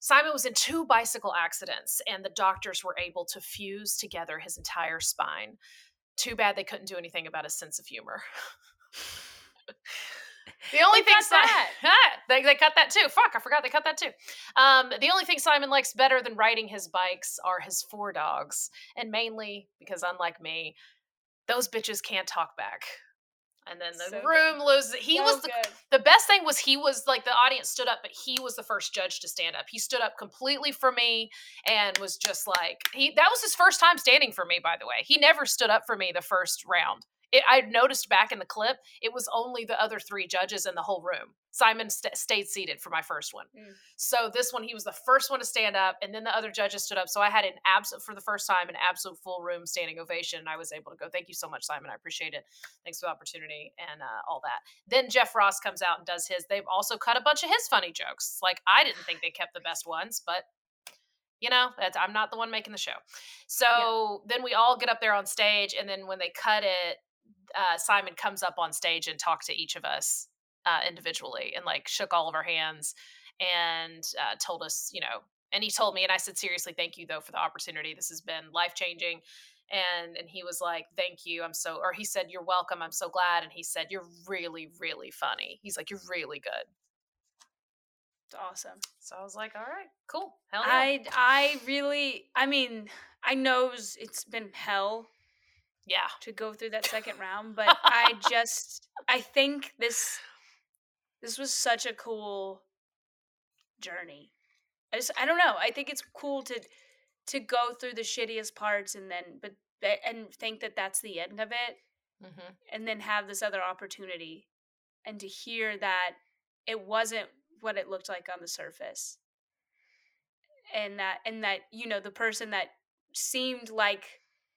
Simon was in two bicycle accidents, and the doctors were able to fuse together his entire spine. Too bad they couldn't do anything about his sense of humor. (laughs) the only They thing Si- that. (laughs) they, they cut that too. Fuck, I forgot they cut that too. Um, the only thing Simon likes better than riding his bikes are his four dogs, and mainly because, unlike me, those bitches can't talk back. And then the So good. room loses. He So was the good. the best thing was he was like the audience stood up, but he was the first judge to stand up. He stood up completely for me and was just like he that was his first time standing for me, by the way. He never stood up for me the first round. It, I noticed back in the clip, it was only the other three judges in the whole room. Simon st- stayed seated for my first one. Mm. So this one, he was the first one to stand up, and then the other judges stood up. So I had an absolute, for the first time, an absolute full room standing ovation. And I was able to go, thank you so much, Simon. I appreciate it. Thanks for the opportunity and uh, all that. Then Jeff Ross comes out and does his. They've also cut a bunch of his funny jokes. Like I didn't think they kept the best ones, but you know, that's, I'm not the one making the show. So then we all get up there on stage, and then when they cut it, uh, Simon comes up on stage and talked to each of us uh, individually and like shook all of our hands and uh, told us, you know, and he told me, and I said, seriously, thank you though for the opportunity. This has been life changing. And and he was like, thank you. I'm so, or he said, you're welcome. I'm so glad. And he said, you're really, really funny. He's like, you're really good. It's awesome. So I was like, all right, cool. Hell yeah. I I really I mean I knows it's been hell yeah. to go through that second round, but (laughs) I just I think this this was such a cool journey. I just I don't know. I think it's cool to to go through the shittiest parts and then but and think that that's the end of it hmm and then have this other opportunity and to hear that it wasn't what it looked like on the surface and that and that you know the person that seemed like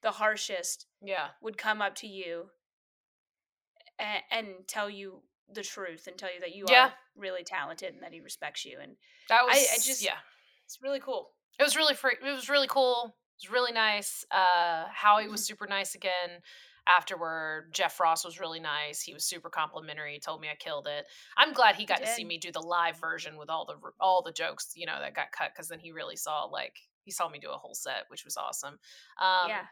the harshest Yeah. would come up to you and, and tell you the truth and tell you that you Yeah. are really talented and that he respects you and That was, I just- yeah. it's really cool. It was really free it was really cool it was really nice uh howie was super nice again afterward jeff ross was really nice he was super complimentary he told me i killed it. I'm glad he got to see me do the live version with all the all the jokes you know that got cut because then he really saw like he saw me do a whole set which was awesome. Um yeah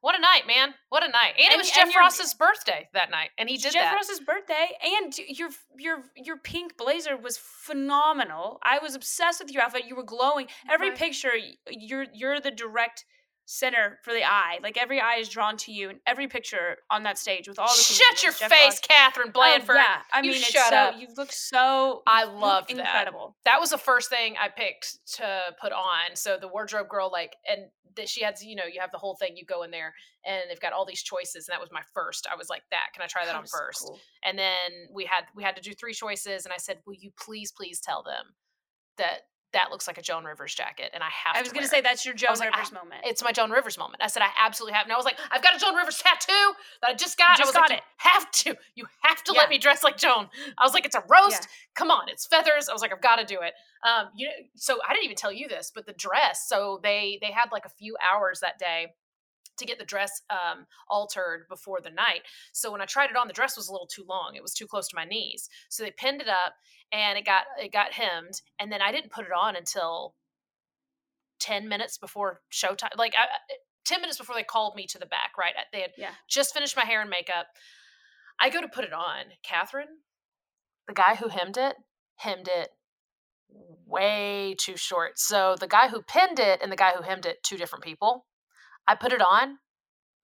what a night man what a night and, it was jeff ross's birthday that night and he did Jeff that Ross's birthday, and your your your pink blazer was phenomenal. I was obsessed with your outfit. You were glowing. Every Right. picture, you're you're the direct center for the eye. Like every eye is drawn to you, and every picture on that stage with all the shut your Jeff face Ross- katherine Oh, yeah, I You mean, it's shut so up. you look so. I look that. incredible. that was the first thing I picked to put on. So the wardrobe girl, like, and that she had, you know, you have the whole thing. You go in there, and they've got all these choices, and that was my first. I was like, that. Can I try that That on was so first? cool. And then we had we had to do three choices, and I said, will you please, please tell them that that looks like a Joan Rivers jacket, and I have. I was to gonna wear say that's your Joan like, Rivers moment. It's my Joan Rivers moment. I said I absolutely have, and I was like, I've got a Joan Rivers tattoo that I just got. just I was got like, it. you have to, you have to Yeah. let me dress like Joan. I was like, it's a roast. Come on, it's feathers. I was like, I've got to do it. Um, you know, so I didn't even tell you this, but the dress. So they they had like a few hours that day to get the dress um, altered before the night. So when I tried it on, the dress was a little too long. It was too close to my knees. So they pinned it up, and it got it got hemmed, and then I didn't put it on until ten minutes before showtime. Like I, ten minutes before they called me to the back. Right, they had Yeah. just finished my hair and makeup. I go to put it on. Katherine, the guy who hemmed it, hemmed it way too short. So the guy who pinned it and the guy who hemmed it, two different people. I put it on.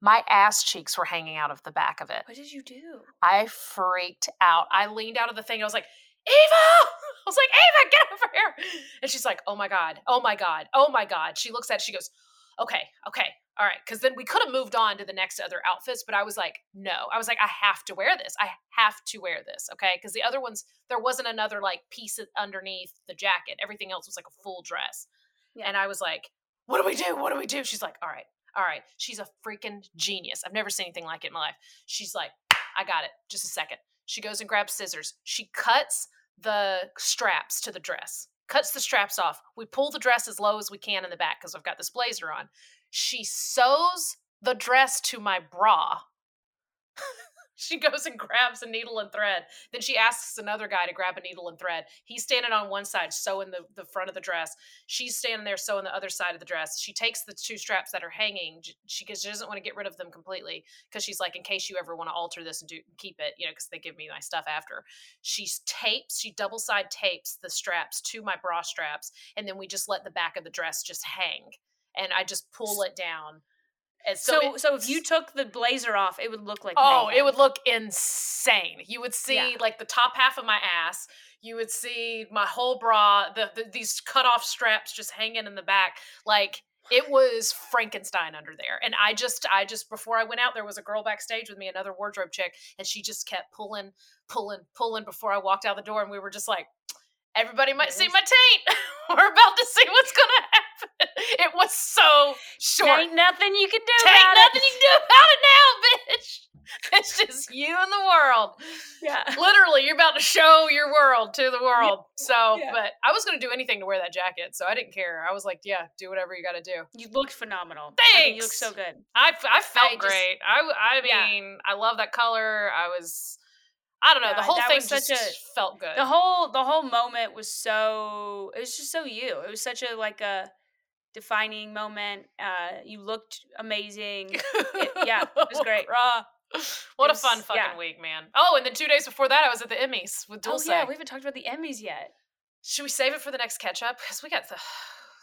My ass cheeks were hanging out of the back of it. what did you do? I freaked out. I leaned out of the thing. I was like, Eva! (laughs) I was like, Eva, get over here. And she's like, oh my God, oh my God, oh my God. She looks at it, she goes, okay, okay, all right. Cause then we could have moved on to the next other outfits, but I was like, no. I was like, I have to wear this. I have to wear this. Okay. Cause the other ones, there wasn't another like piece underneath the jacket. Everything else was like a full dress. Yeah. And I was like, what do we do? What do we do? She's like, all right, all right. She's a freaking genius. I've never seen anything like it in my life. She's like, I got it. Just a second. She goes and grabs scissors. She cuts the straps to the dress, cuts the straps off. We pull the dress as low as we can in the back because I've got this blazer on. She sews the dress to my bra (laughs) she goes and grabs a needle and thread. Then she asks another guy to grab a needle and thread. He's standing on one side, sewing the, the front of the dress. She's standing there sewing the other side of the dress. She takes the two straps that are hanging. She, she doesn't want to get rid of them completely because she's like, in case you ever want to alter this and do keep it, you know, because they give me my stuff after. She's tapes, she double side tapes the straps to my bra straps, and then we just let the back of the dress just hang. And I just pull it down so, so, it, so if you took the blazer off, it would look like oh, mayhem. it would look insane. You would see yeah. like the top half of my ass. You would see my whole bra, the, the these cut off straps just hanging in the back. Like it was Frankenstein under there. And I just, I just before I went out, there was a girl backstage with me, another wardrobe chick, and she just kept pulling, pulling, pulling before I walked out the door, and we were just like, everybody might see my taint. (laughs) we're about to see what's gonna happen. (laughs) It was so short. Ain't nothing you can do. Ain't nothing it. you can do about it now, bitch. (laughs) It's just you and the world. Yeah. Literally, you're about to show your world to the world. Yeah. So, yeah. but I was gonna do anything to wear that jacket, so I didn't care. I was like, yeah, do whatever you got to do. You looked phenomenal. Thanks. I mean, you look so good. I, I felt I great. I I mean, yeah. I love that color. I was I don't know. Yeah, the whole thing just a, felt good. The whole the whole moment was so it was just so you. It was such a like a defining moment. Uh you looked amazing. It, yeah, it was great. (laughs) Raw. What was, a fun fucking yeah. week, man. Oh, and then two days before that I was at the Emmys with Dulce. Oh yeah, we haven't talked about the Emmys yet. Should we save it for the next catch up? Because we got the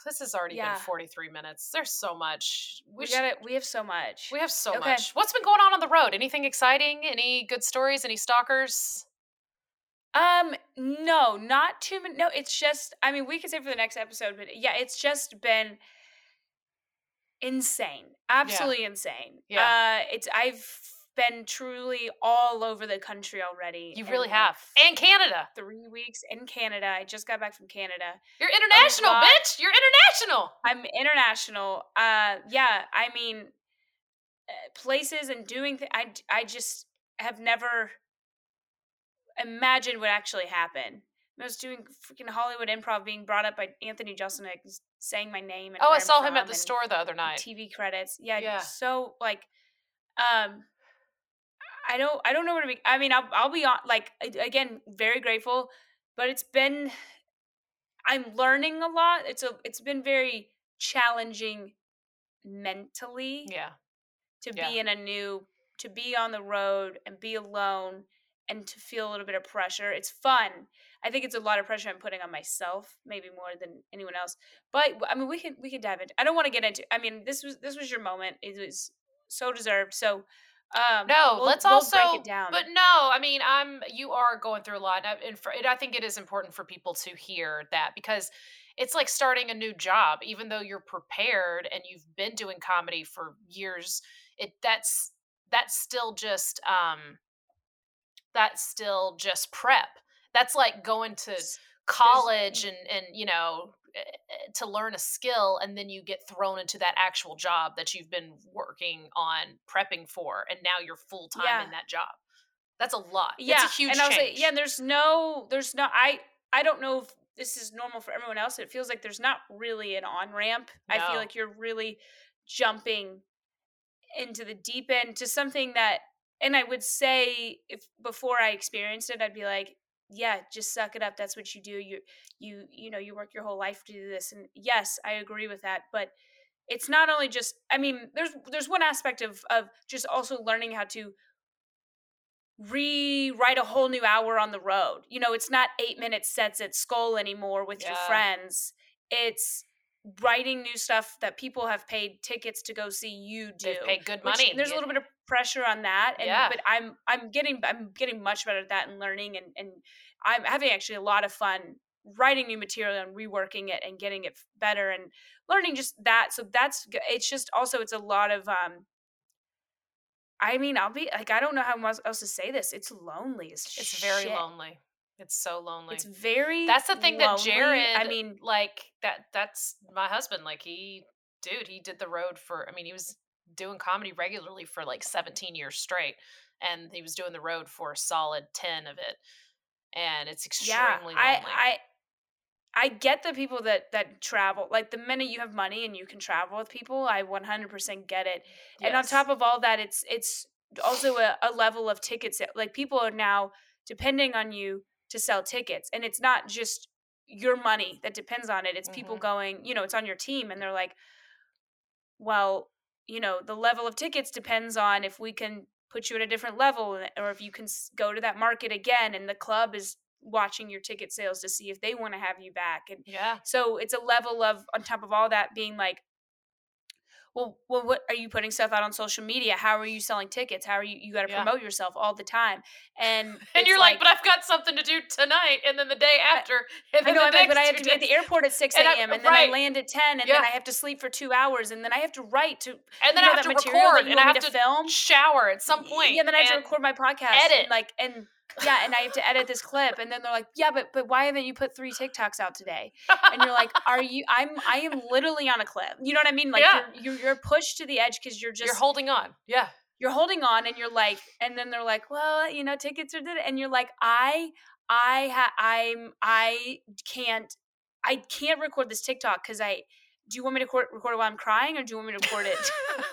this has already yeah. been 43 minutes. There's so much. We, we got it. We have so much. We have so okay. much. What's been going on on the road? Anything exciting? Any good stories? Any stalkers? Um, no, not too many. No, it's just, I mean, we could say for the next episode, but yeah, it's just been insane. Absolutely yeah. insane. Yeah. Uh, it's, I've been truly all over the country already. You really have. And Canada. Three weeks in Canada. I just got back from Canada. You're international, oh bitch. You're international. I'm international. Uh, yeah. I mean, uh, places and doing things. I, I just have never imagined what actually happened. I was doing freaking Hollywood improv being brought up by Anthony Jeselnik saying my name. oh, I saw him at the store the other night. TV credits. Yeah, yeah. So like, um, I don't I don't know where to be. I mean, I'll I'll be on like again very grateful, but it's been I'm learning a lot. It's a it's been very challenging mentally. Yeah. To yeah. be in a new to be on the road and be alone and to feel a little bit of pressure. It's fun. I think it's a lot of pressure I'm putting on myself, maybe more than anyone else. But I mean, we can we can dive into. I don't want to get into. I mean, this was this was your moment. It was so deserved. So um, no, we'll, let's we'll also. But no, I mean, I'm. You are going through a lot, and for, I think it is important for people to hear that because it's like starting a new job. Even though you're prepared and you've been doing comedy for years, it that's that's still just um, that's still just prep. That's like going to college and and you know Eh, to learn a skill and then you get thrown into that actual job that you've been working on prepping for and now you're full time yeah. in that job that's a lot yeah it's a huge and I was change. like yeah there's no there's no i i don't know if this is normal for everyone else it feels like there's not really an on ramp no. i feel like you're really jumping into the deep end to something that and i would say if before i experienced it i'd be like yeah just suck it up that's what you do you you you know you work your whole life to do this and yes i agree with that but it's not only just i mean there's there's one aspect of of just also learning how to rewrite a whole new hour on the road you know it's not eight mm. minute sets at skull anymore with yeah. your friends it's writing new stuff that people have paid tickets to go see you do. They've paid good money. There's a little bit of pressure on that, and Yeah. but I'm I'm getting I'm getting much better at that and learning, and and I'm having actually a lot of fun writing new material and reworking it and getting it better and learning just that. So that's it's just also it's a lot of um. I mean, I'll be like I don't know how else else to say this. It's lonely. It's It's very lonely. It's so lonely. It's very. That's the thing that. Jared. I mean, like that. That's my husband. Like he, dude, he did the road for. I mean, he was doing comedy regularly for like 17 years straight, and he was doing the road for a solid 10 of it, and it's extremely yeah, lonely. I, I, I get the people that that travel. Like the minute you have money and you can travel with people, I 100% get it. And on top of all that, it's it's also a, a level of tickets. that- Like people are now depending on you to sell tickets, and it's not just your money that depends on it. It's people Mhm. going, you know, it's on your team, and they're like, well, you know, the level of tickets depends on if we can put you at a different level, or if you can go to that market again, and the club is watching your ticket sales to see if they want to have you back, and yeah. so it's a level of on top of all that being like, well, well, what are you putting stuff out on social media? How are you selling tickets? How are you? You got to Yeah. promote yourself all the time, and (laughs) And you're like, but I've got something to do tonight, and then the day after, and I know, the I'm like, but I have to be at the airport at six a.m. and then I land at ten, and Yeah. then I have to sleep for two hours, and then I have to write to and then I have to that material that record, and I have to to film. shower at some point. Yeah, then I have to record my podcast, edit. and like, and yeah, and I have to edit this clip, and then they're like, yeah, but but why haven't you put three TikToks out today? and you're like, are you? I'm I am literally on a clip. You know what I mean? Like Yeah. you're, you're you're pushed to the edge because you're just you're holding on. Yeah. you're holding on, and you're like, and then they're like, well, you know, tickets are did, and you're like, I I ha I'm I can't I can't record this TikTok because I. Do you want me to record, record it while I'm crying, or do you want me to record it (laughs) (laughs)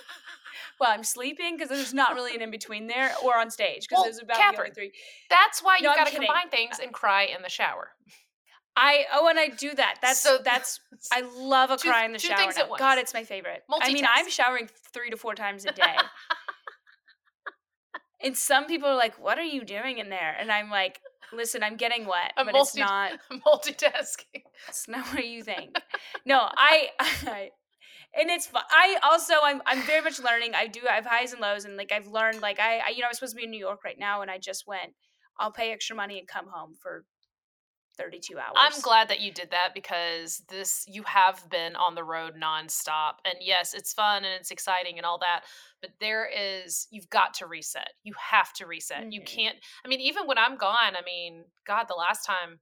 while I'm sleeping? Because there's not really an in between there, or on stage because Well, there's about Katherine, three. That's why No, you've got to combine things and cry in the shower. I oh, and I do that. That's So- that's (laughs) I love a Two- cry in the shower. things at once. God, it's my favorite. I mean, I'm showering three to four times a day. (laughs) and some people are like, "What are you doing in there?" And I'm like, "Listen, I'm getting wet, I'm but it's not. (laughs) Multitasking. It's not what you think." No, I, I and it's fun. I also I'm I'm very much learning. I do I have highs and lows, and like I've learned. Like I, I you know I'm supposed to be in New York right now, and I just went. I'll pay extra money and come home for 32 hours. I'm glad that you did that because this you have been on the road nonstop. And yes, it's fun and it's exciting and all that, but there is you've got to reset. You have to reset. You Mhm. can't I mean, even when I'm gone, I mean, God, the last time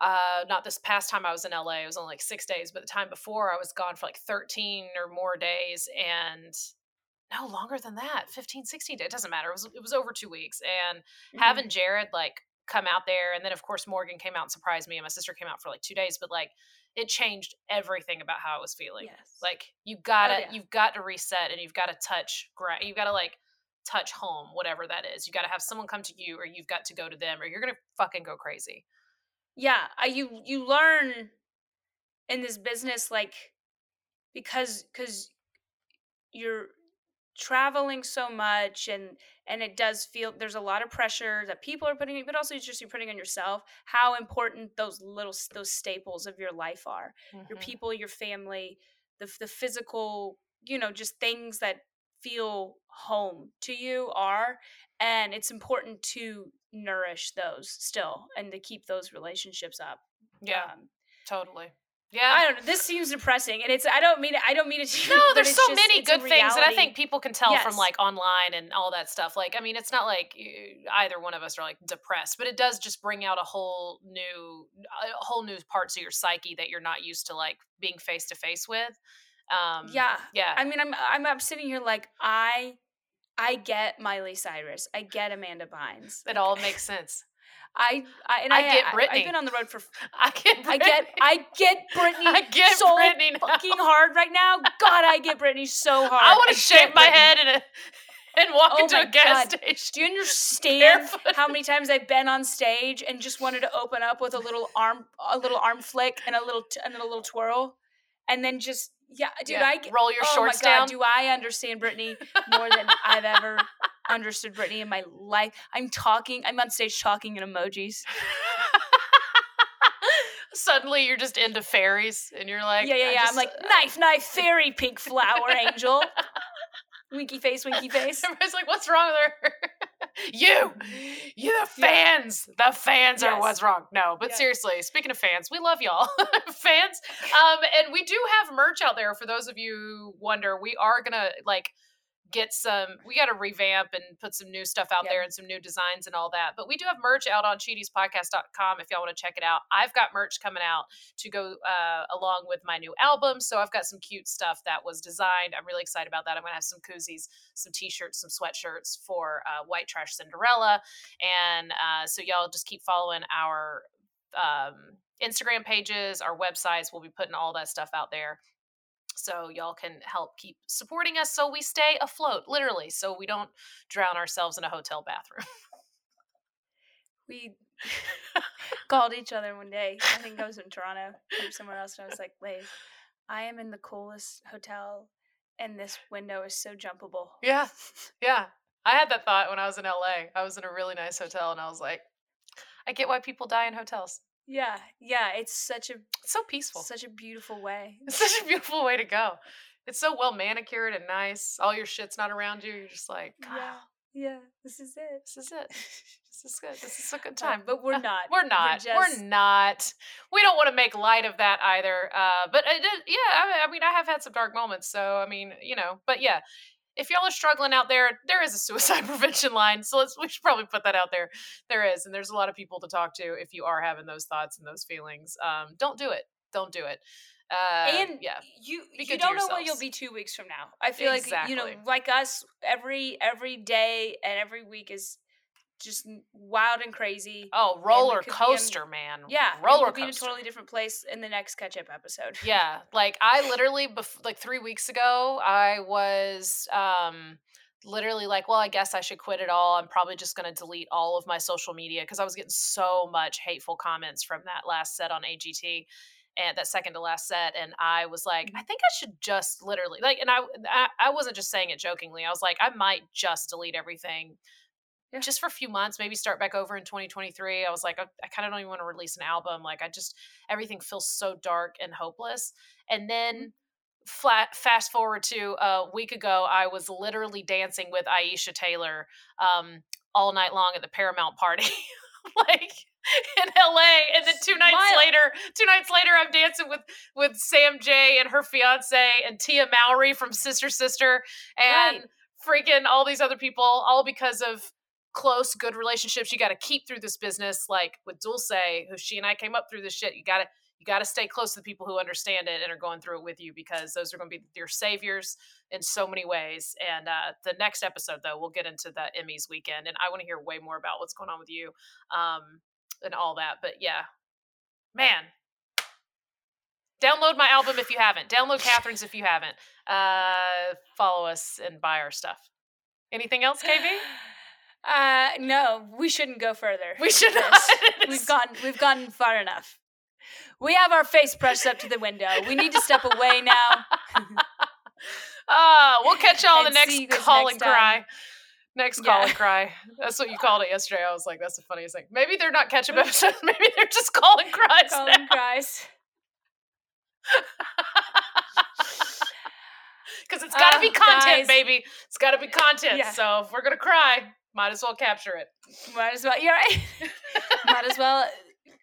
uh not this past time I was in LA, it was only like six days, but the time before I was gone for like 13 or more days and no longer than that 15 16 days it doesn't matter it was it was over two weeks and Mhm. having Jared like come out there and then of course Morgan came out and surprised me and my sister came out for like 2 days but like it changed everything about how I was feeling. Yes. Like you got to Oh, yeah. you've got to reset and you've got to touch ground. You've got to like touch home whatever that is. You got to have someone come to you or you've got to go to them or you're going to fucking go crazy. Yeah I, you you learn in this business like because because you're traveling so much and and it does feel there's a lot of pressure that people are putting but also just you're putting on yourself how important those little those staples of your life are your Mhm. people your family the, the physical you know just things that feel home to you are and it's important to nourish those still and to keep those relationships up Yeah, um, totally. I don't know. This seems depressing, and it's. I don't mean it. I don't mean it. To, No, (laughs) there's so just- many good things that I think people can tell from like online and all that stuff. Like, I mean, it's not like either one of us are like depressed, but it does just bring out a whole new, a whole new parts of your psyche that you're not used to like being face to face with. Um, Yeah. yeah. I mean, I'm. I'm. Sitting here like I. I get Miley Cyrus. I get Amanda Bynes. it all (sighs) makes sense. I. I and I I, get I, Britney. I've been on the road for. I (laughs) get, I get. I get Britney. I get (laughs) so Britney fucking hard right now. God, I get Britney so (laughs) hard. I want to shave my Britney. head and and walk Oh into a gas God. station. Do you understand Barefoot. how many times I've been on stage and just wanted to open up with a little arm, a little arm flick, and a little t- and a little twirl, and then just yeah, dude, Yeah, I get, roll your oh shorts my God, down. Do I understand Britney more than I've ever understood Britney in my life? I'm talking. I'm on stage talking in emojis. (laughs) Suddenly you're just into fairies and you're like yeah, yeah, yeah. just- I'm like uh, knife, knife, fairy, pink flower, angel. winky face, winky (laughs) face. Everybody's like, "What's wrong with her?" You, you, the fans, the fans are what's wrong. No, but Yeah. seriously, speaking of fans, we love y'all, (laughs) fans. Um, and we do have merch out there for those of you who wonder. We are gonna like get some. We got to revamp and put some new stuff out Yep. there and some new designs and all that. But we do have merch out on cheatiespodcast.com if y'all want to check it out. I've got merch coming out to go uh, along with my new album. So I've got some cute stuff that was designed. I'm really excited about that. I'm going to have some koozies, some t shirts, some sweatshirts for uh, White Trash Cinderella. And uh, so y'all just keep following our um, Instagram pages, our websites. We'll be putting all that stuff out there. So y'all can help keep supporting us so we stay afloat, literally, so we don't drown ourselves in a hotel bathroom. We called each other one day. I think I was in Toronto or somewhere else, and I was like, "Wait, I am in the coolest hotel, and this window is so jumpable." Yeah. Yeah. I had that thought when I was in LA. I was in a really nice hotel and I was like, I get why people die in hotels. Yeah, yeah. It's such a It's so peaceful. such a beautiful way. It's such a beautiful way to go. It's so well manicured and nice. All your shit's not around you. You're just like, Yeah, "Ah, yeah. This is it. this is it. This is good. This is a good Um, time. but we're not. We're not. We're, just- not. We don't want to make light of that either. Uh, but it, yeah, I, I mean, I have had some dark moments. So I mean, you know, but yeah, if y'all are struggling out there, there is a suicide (laughs) prevention line. So let's we should probably put that out there. There is, and there's a lot of people to talk to if you are having those thoughts and those feelings. Um, don't do it. Don't do it. Uh, and yeah, you you don't know what you'll be two weeks from now. I feel like you know, like us, every every day and every week is just wild and crazy. Oh, roller could be in- coaster, man. yeah, roller we'll be in a totally different place in the next catch up episode. (laughs) yeah like i literally bef- like three weeks ago i was um literally like well i guess i should quit it all i'm probably just going to delete all of my social media because i was getting so much hateful comments from that last set on agt and that second to last set and i was like i think i should just literally like and i i, I wasn't just saying it jokingly i was like i might just delete everything Yeah. just for a few months maybe start back over in 2023 i was like i, I kind of don't even want to release an album. Like i just everything feels so dark and hopeless. And then flat fast forward to a week ago i was literally dancing with aisha tyler um, all night long at the paramount party. (laughs) Like in la and then two nights Smile. later two nights later i'm dancing with with sam jay and her fiance and tia mowry from sister sister and freaking all these other people all because of close good relationships you got to keep through this business like with dulce who she and i came up through this shit you got to you got to stay close to the people who understand it and are going through it with you because those are going to be your saviors in so many ways and uh, the next episode though we'll get into the emmys weekend and i want to hear way more about what's going on with you um, and all that but yeah. Man. Download my album if you haven't. Download katherine's if you haven't. Uh, follow us and buy our stuff. Anything else kv (sighs) (laughs) Uh, no, we shouldn't go further. we should not. (laughs) We've gone. We've gone far enough. We have our face pressed up to the window. We need to step away now. Uh, (laughs) we'll catch y'all the next see you guys call next and time. cry. Next call Yeah. and cry. That's what you called it yesterday. I was like, that's the funniest thing. Maybe they're not catch up episodes. (laughs) Maybe they're just call and cries. now. Colin cries. Because it's got to be Oh, content, guys. baby. It's got to be content. Yeah. So if we're gonna cry, might as well capture it. Might as well. You're right. (laughs) might as well.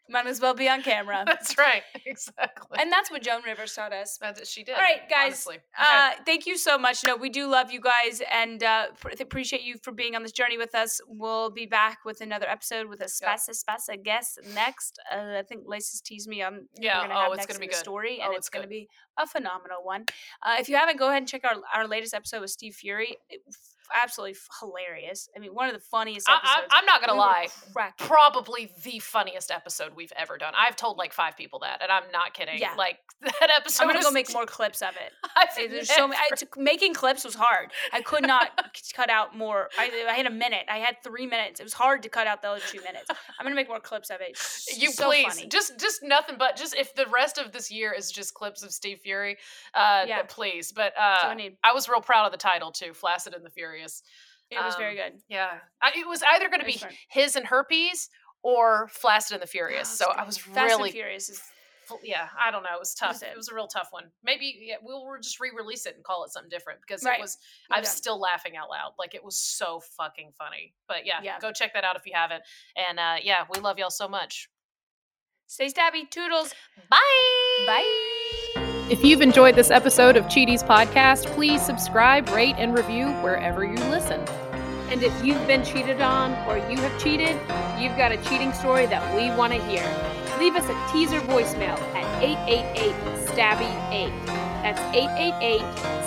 Might as well be on camera. That's right. Exactly. And that's what Joan Rivers taught us. That's she did. All right, guys. Honestly. Okay. Uh, thank you so much. No, we do love you guys and uh, appreciate you for being on this journey with us. We'll be back with another episode with a spicy, spicy guest next. Uh, I think Laces teased me on. Yeah, gonna oh, it's gonna be the good. story, Oh, and it's it's going to be a phenomenal one. Uh, if you haven't, go ahead and check out our, our latest episode with Steve Fury. It- absolutely hilarious. I mean, one of the funniest episodes. I, I'm not gonna We lie. Probably the funniest episode we've ever done. I've told like five people that, and I'm not kidding. Yeah. Like (laughs) that episode. I'm gonna go make more clips of it. (laughs) I've There's so many. I, never- making clips was hard. I could not (laughs) cut out more. I, I had a minute. I had three minutes. It was hard to cut out the other two minutes. I'm gonna make more clips of it. You so please funny. just just nothing but just if the rest of this year is just clips of Steve Fury, uh, Yeah. please. But uh, So I. I was real proud of the title too, "Flaccid and the Furious." It was very um, good. Yeah, I, it was either going to be smart. his and herpes or Flaccid and the Furious. Oh, so I was Fast really and Furious is yeah, I don't know. It was tough. it? Was a real tough one. Maybe yeah, we'll we'll just re-release it and call it something different because Right. it was. I'm doubt. still laughing out loud. Like it was so fucking funny. But yeah, Yeah. go check that out if you haven't. And uh, yeah, we love y'all so much. Stay stabby. Toodles. Bye. Bye. If you've enjoyed this episode of Cheaties Podcast, please subscribe, rate, and review wherever you listen. And if you've been cheated on or you have cheated, you've got a cheating story that we want to hear. Leave us a teaser voicemail at 888 Stabby 8. That's 888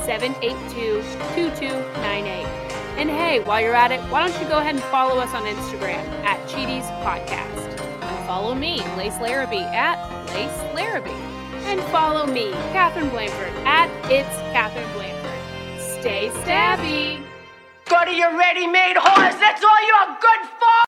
782 2298. And hey, while you're at it, why don't you go ahead and follow us on Instagram at Cheaties Podcast. And Follow me, Lace Larrabee, at Lace Larrabee. And follow me, Katherine Blanford, at It's Katherine Blanford. Stay stabby! Go to your ready-made horse. That's all you're good for.